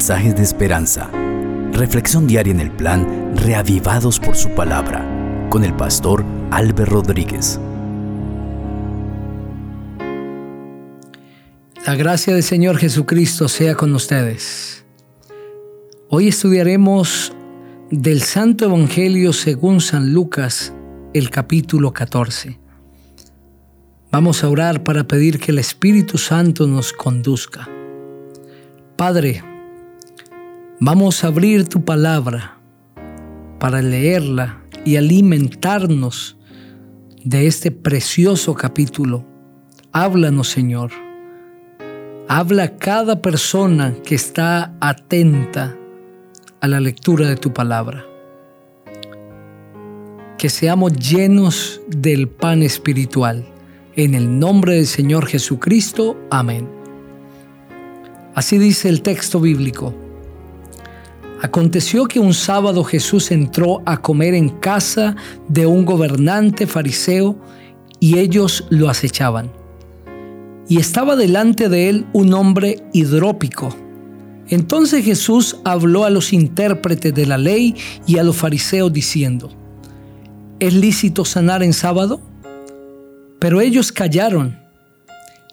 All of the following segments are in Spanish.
mensajes de esperanza. Reflexión diaria en el plan Reavivados por su palabra con el pastor Álvaro Rodríguez. La gracia del Señor Jesucristo sea con ustedes. Hoy estudiaremos del Santo Evangelio según San Lucas, el capítulo 14. Vamos a orar para pedir que el Espíritu Santo nos conduzca. Padre, vamos a abrir tu palabra para leerla y alimentarnos de este precioso capítulo. Háblanos, Señor. Habla a cada persona que está atenta a la lectura de tu palabra. Que seamos llenos del pan espiritual. En el nombre del Señor Jesucristo. Amén. Así dice el texto bíblico. Aconteció que un sábado Jesús entró a comer en casa de un gobernante fariseo y ellos lo acechaban. Y estaba delante de él un hombre hidrópico. Entonces Jesús habló a los intérpretes de la ley y a los fariseos diciendo, ¿es lícito sanar en sábado? Pero ellos callaron.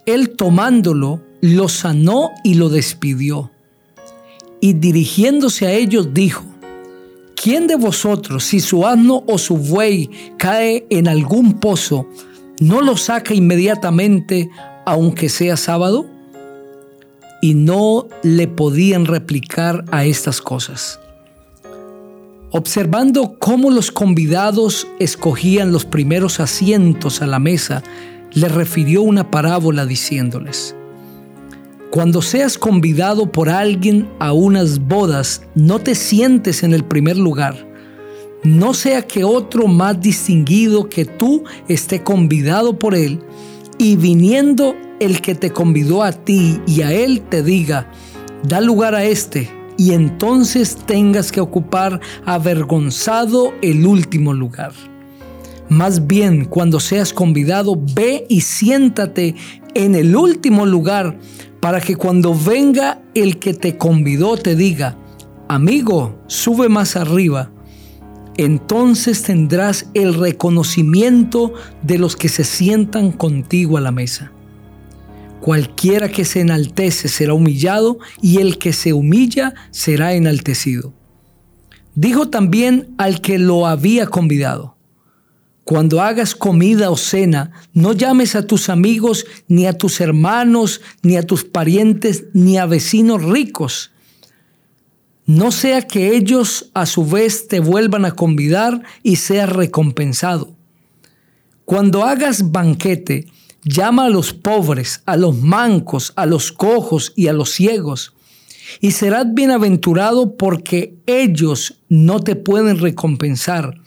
Él tomándolo, lo sanó y lo despidió. Y dirigiéndose a ellos dijo, ¿quién de vosotros, si su asno o su buey cae en algún pozo, no lo saca inmediatamente aunque sea sábado? Y no le podían replicar a estas cosas. Observando cómo los convidados escogían los primeros asientos a la mesa, le refirió una parábola diciéndoles, cuando seas convidado por alguien a unas bodas, no te sientes en el primer lugar. No sea que otro más distinguido que tú esté convidado por él y viniendo el que te convidó a ti y a él te diga, da lugar a este y entonces tengas que ocupar avergonzado el último lugar. Más bien, cuando seas convidado, ve y siéntate en el último lugar para que cuando venga el que te convidó te diga, amigo, sube más arriba. Entonces tendrás el reconocimiento de los que se sientan contigo a la mesa. Cualquiera que se enaltece será humillado y el que se humilla será enaltecido. Dijo también al que lo había convidado, cuando hagas comida o cena, no llames a tus amigos, ni a tus hermanos, ni a tus parientes, ni a vecinos ricos. No sea que ellos a su vez te vuelvan a convidar y seas recompensado. Cuando hagas banquete, llama a los pobres, a los mancos, a los cojos y a los ciegos, y serás bienaventurado porque ellos no te pueden recompensar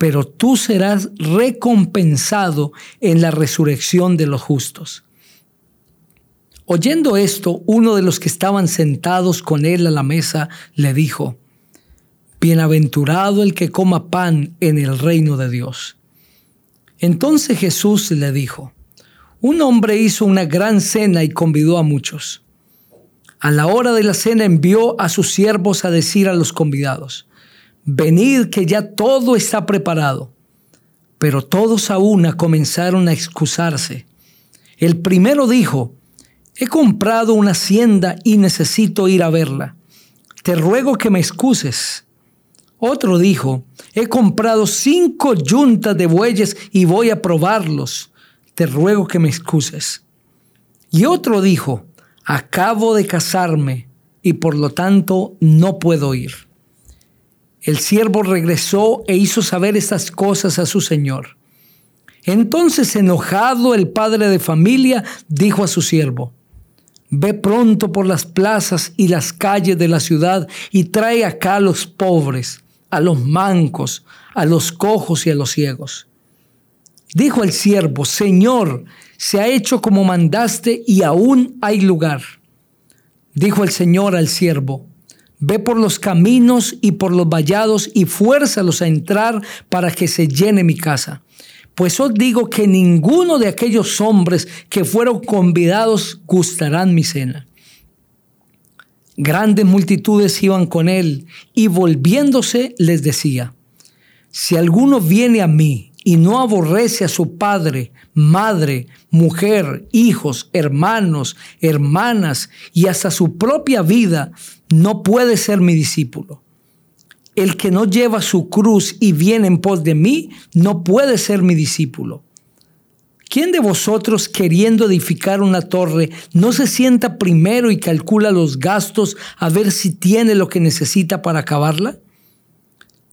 pero tú serás recompensado en la resurrección de los justos. Oyendo esto, uno de los que estaban sentados con él a la mesa le dijo, Bienaventurado el que coma pan en el reino de Dios. Entonces Jesús le dijo, Un hombre hizo una gran cena y convidó a muchos. A la hora de la cena envió a sus siervos a decir a los convidados, venid que ya todo está preparado. Pero todos a una comenzaron a excusarse. El primero dijo, he comprado una hacienda y necesito ir a verla. Te ruego que me excuses. Otro dijo, he comprado cinco yuntas de bueyes y voy a probarlos. Te ruego que me excuses. Y otro dijo, acabo de casarme y por lo tanto no puedo ir. El siervo regresó e hizo saber estas cosas a su señor. Entonces, enojado, el padre de familia dijo a su siervo, Ve pronto por las plazas y las calles de la ciudad y trae acá a los pobres, a los mancos, a los cojos y a los ciegos. Dijo el siervo, Señor, se ha hecho como mandaste y aún hay lugar. Dijo el Señor al siervo, Ve por los caminos y por los vallados y fuérzalos a entrar para que se llene mi casa. Pues os digo que ninguno de aquellos hombres que fueron convidados gustarán mi cena. Grandes multitudes iban con él y volviéndose les decía, si alguno viene a mí y no aborrece a su padre, madre, mujer, hijos, hermanos, hermanas y hasta su propia vida, no puede ser mi discípulo. El que no lleva su cruz y viene en pos de mí, no puede ser mi discípulo. ¿Quién de vosotros queriendo edificar una torre no se sienta primero y calcula los gastos a ver si tiene lo que necesita para acabarla?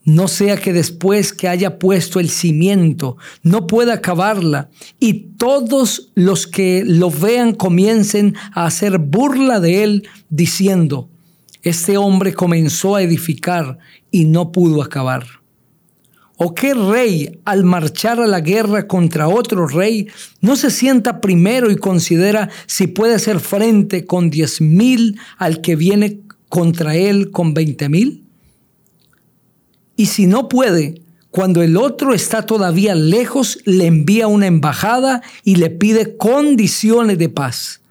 No sea que después que haya puesto el cimiento no pueda acabarla y todos los que lo vean comiencen a hacer burla de él diciendo, este hombre comenzó a edificar y no pudo acabar. ¿O qué rey al marchar a la guerra contra otro rey no se sienta primero y considera si puede hacer frente con diez mil al que viene contra él con veinte mil? Y si no puede, cuando el otro está todavía lejos, le envía una embajada y le pide condiciones de paz.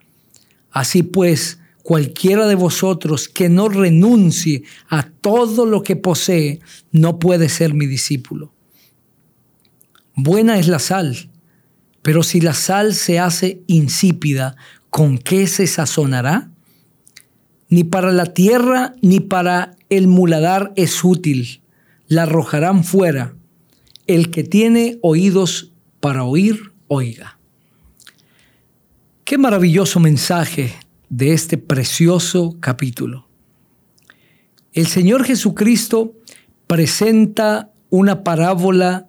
Así pues, cualquiera de vosotros que no renuncie a todo lo que posee, no puede ser mi discípulo. Buena es la sal, pero si la sal se hace insípida, ¿con qué se sazonará? Ni para la tierra ni para el muladar es útil la arrojarán fuera. El que tiene oídos para oír, oiga. Qué maravilloso mensaje de este precioso capítulo. El Señor Jesucristo presenta una parábola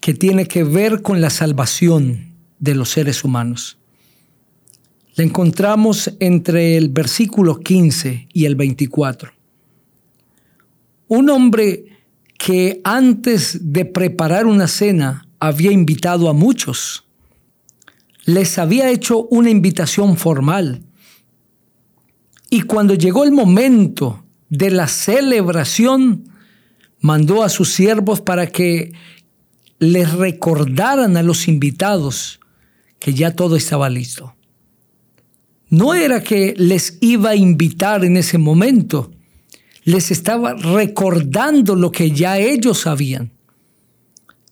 que tiene que ver con la salvación de los seres humanos. La encontramos entre el versículo 15 y el 24. Un hombre que antes de preparar una cena había invitado a muchos. Les había hecho una invitación formal. Y cuando llegó el momento de la celebración, mandó a sus siervos para que les recordaran a los invitados que ya todo estaba listo. No era que les iba a invitar en ese momento, les estaba recordando lo que ya ellos sabían.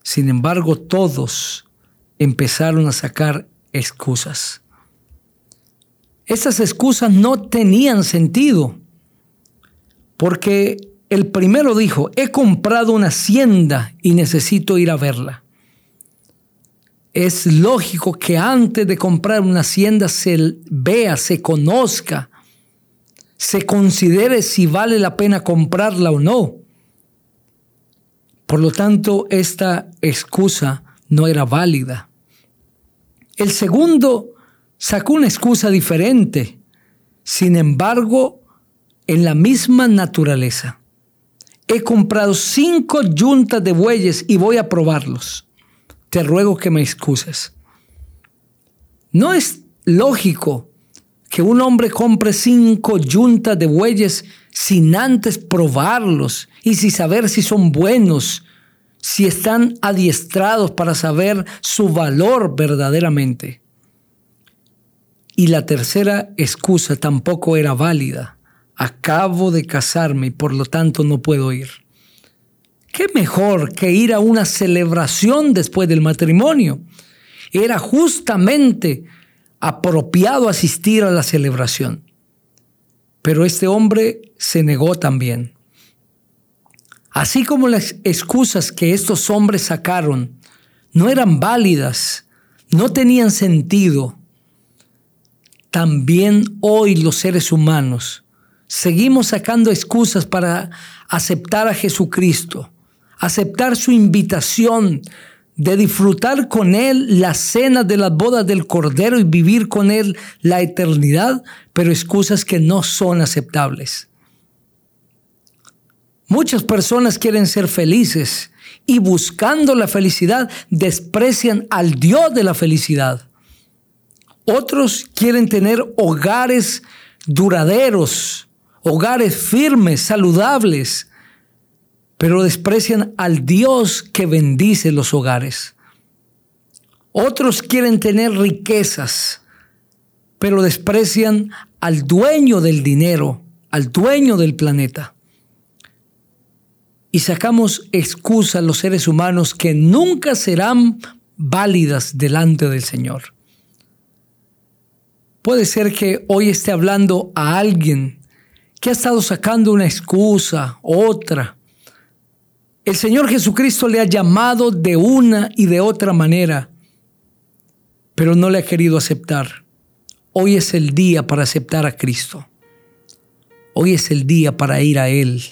Sin embargo, todos empezaron a sacar excusas. Esas excusas no tenían sentido, porque el primero dijo, he comprado una hacienda y necesito ir a verla. Es lógico que antes de comprar una hacienda se vea, se conozca, se considere si vale la pena comprarla o no. Por lo tanto, esta excusa no era válida. El segundo sacó una excusa diferente, sin embargo, en la misma naturaleza. He comprado cinco yuntas de bueyes y voy a probarlos. Te ruego que me excuses. No es lógico que un hombre compre cinco yuntas de bueyes sin antes probarlos y sin saber si son buenos, si están adiestrados para saber su valor verdaderamente. Y la tercera excusa tampoco era válida. Acabo de casarme y por lo tanto no puedo ir. ¿Qué mejor que ir a una celebración después del matrimonio? Era justamente apropiado asistir a la celebración. Pero este hombre se negó también. Así como las excusas que estos hombres sacaron no eran válidas, no tenían sentido, también hoy los seres humanos seguimos sacando excusas para aceptar a Jesucristo, aceptar su invitación de disfrutar con Él la cena de las bodas del Cordero y vivir con Él la eternidad, pero excusas que no son aceptables. Muchas personas quieren ser felices y buscando la felicidad desprecian al Dios de la felicidad. Otros quieren tener hogares duraderos, hogares firmes, saludables, pero desprecian al Dios que bendice los hogares. Otros quieren tener riquezas, pero desprecian al dueño del dinero, al dueño del planeta. Y sacamos excusas los seres humanos que nunca serán válidas delante del Señor. Puede ser que hoy esté hablando a alguien que ha estado sacando una excusa, otra. El Señor Jesucristo le ha llamado de una y de otra manera, pero no le ha querido aceptar. Hoy es el día para aceptar a Cristo. Hoy es el día para ir a Él.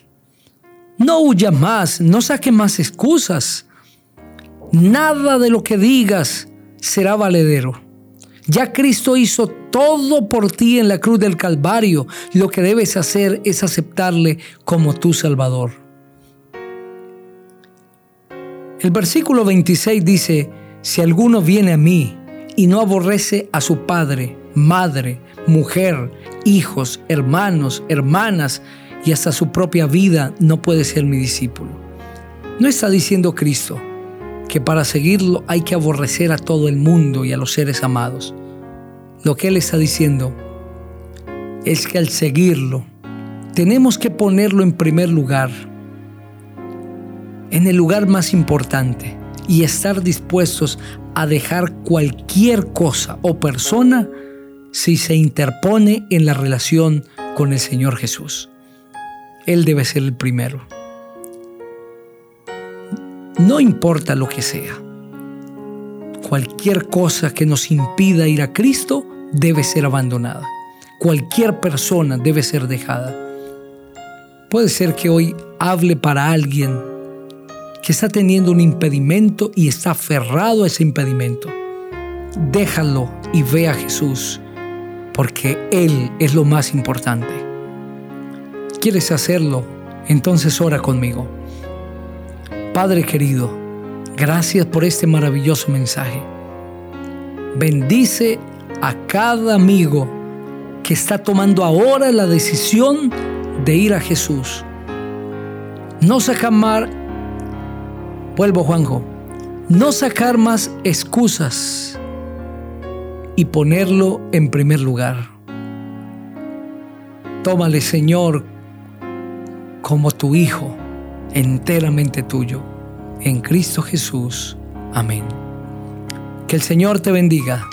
No huya más, no saque más excusas. Nada de lo que digas será valedero. Ya Cristo hizo todo por ti en la cruz del Calvario. Lo que debes hacer es aceptarle como tu Salvador. El versículo 26 dice, si alguno viene a mí y no aborrece a su padre, madre, mujer, hijos, hermanos, hermanas y hasta su propia vida, no puede ser mi discípulo. No está diciendo Cristo que para seguirlo hay que aborrecer a todo el mundo y a los seres amados. Lo que Él está diciendo es que al seguirlo tenemos que ponerlo en primer lugar, en el lugar más importante y estar dispuestos a dejar cualquier cosa o persona si se interpone en la relación con el Señor Jesús. Él debe ser el primero. No importa lo que sea. Cualquier cosa que nos impida ir a Cristo debe ser abandonada. Cualquier persona debe ser dejada. Puede ser que hoy hable para alguien que está teniendo un impedimento y está aferrado a ese impedimento. Déjalo y ve a Jesús porque Él es lo más importante. ¿Quieres hacerlo? Entonces ora conmigo. Padre querido, gracias por este maravilloso mensaje. Bendice a cada amigo que está tomando ahora la decisión de ir a Jesús. No sacar más, vuelvo Juanjo, no sacar más excusas y ponerlo en primer lugar. Tómale, Señor, como tu Hijo, enteramente tuyo, en Cristo Jesús. Amén. Que el Señor te bendiga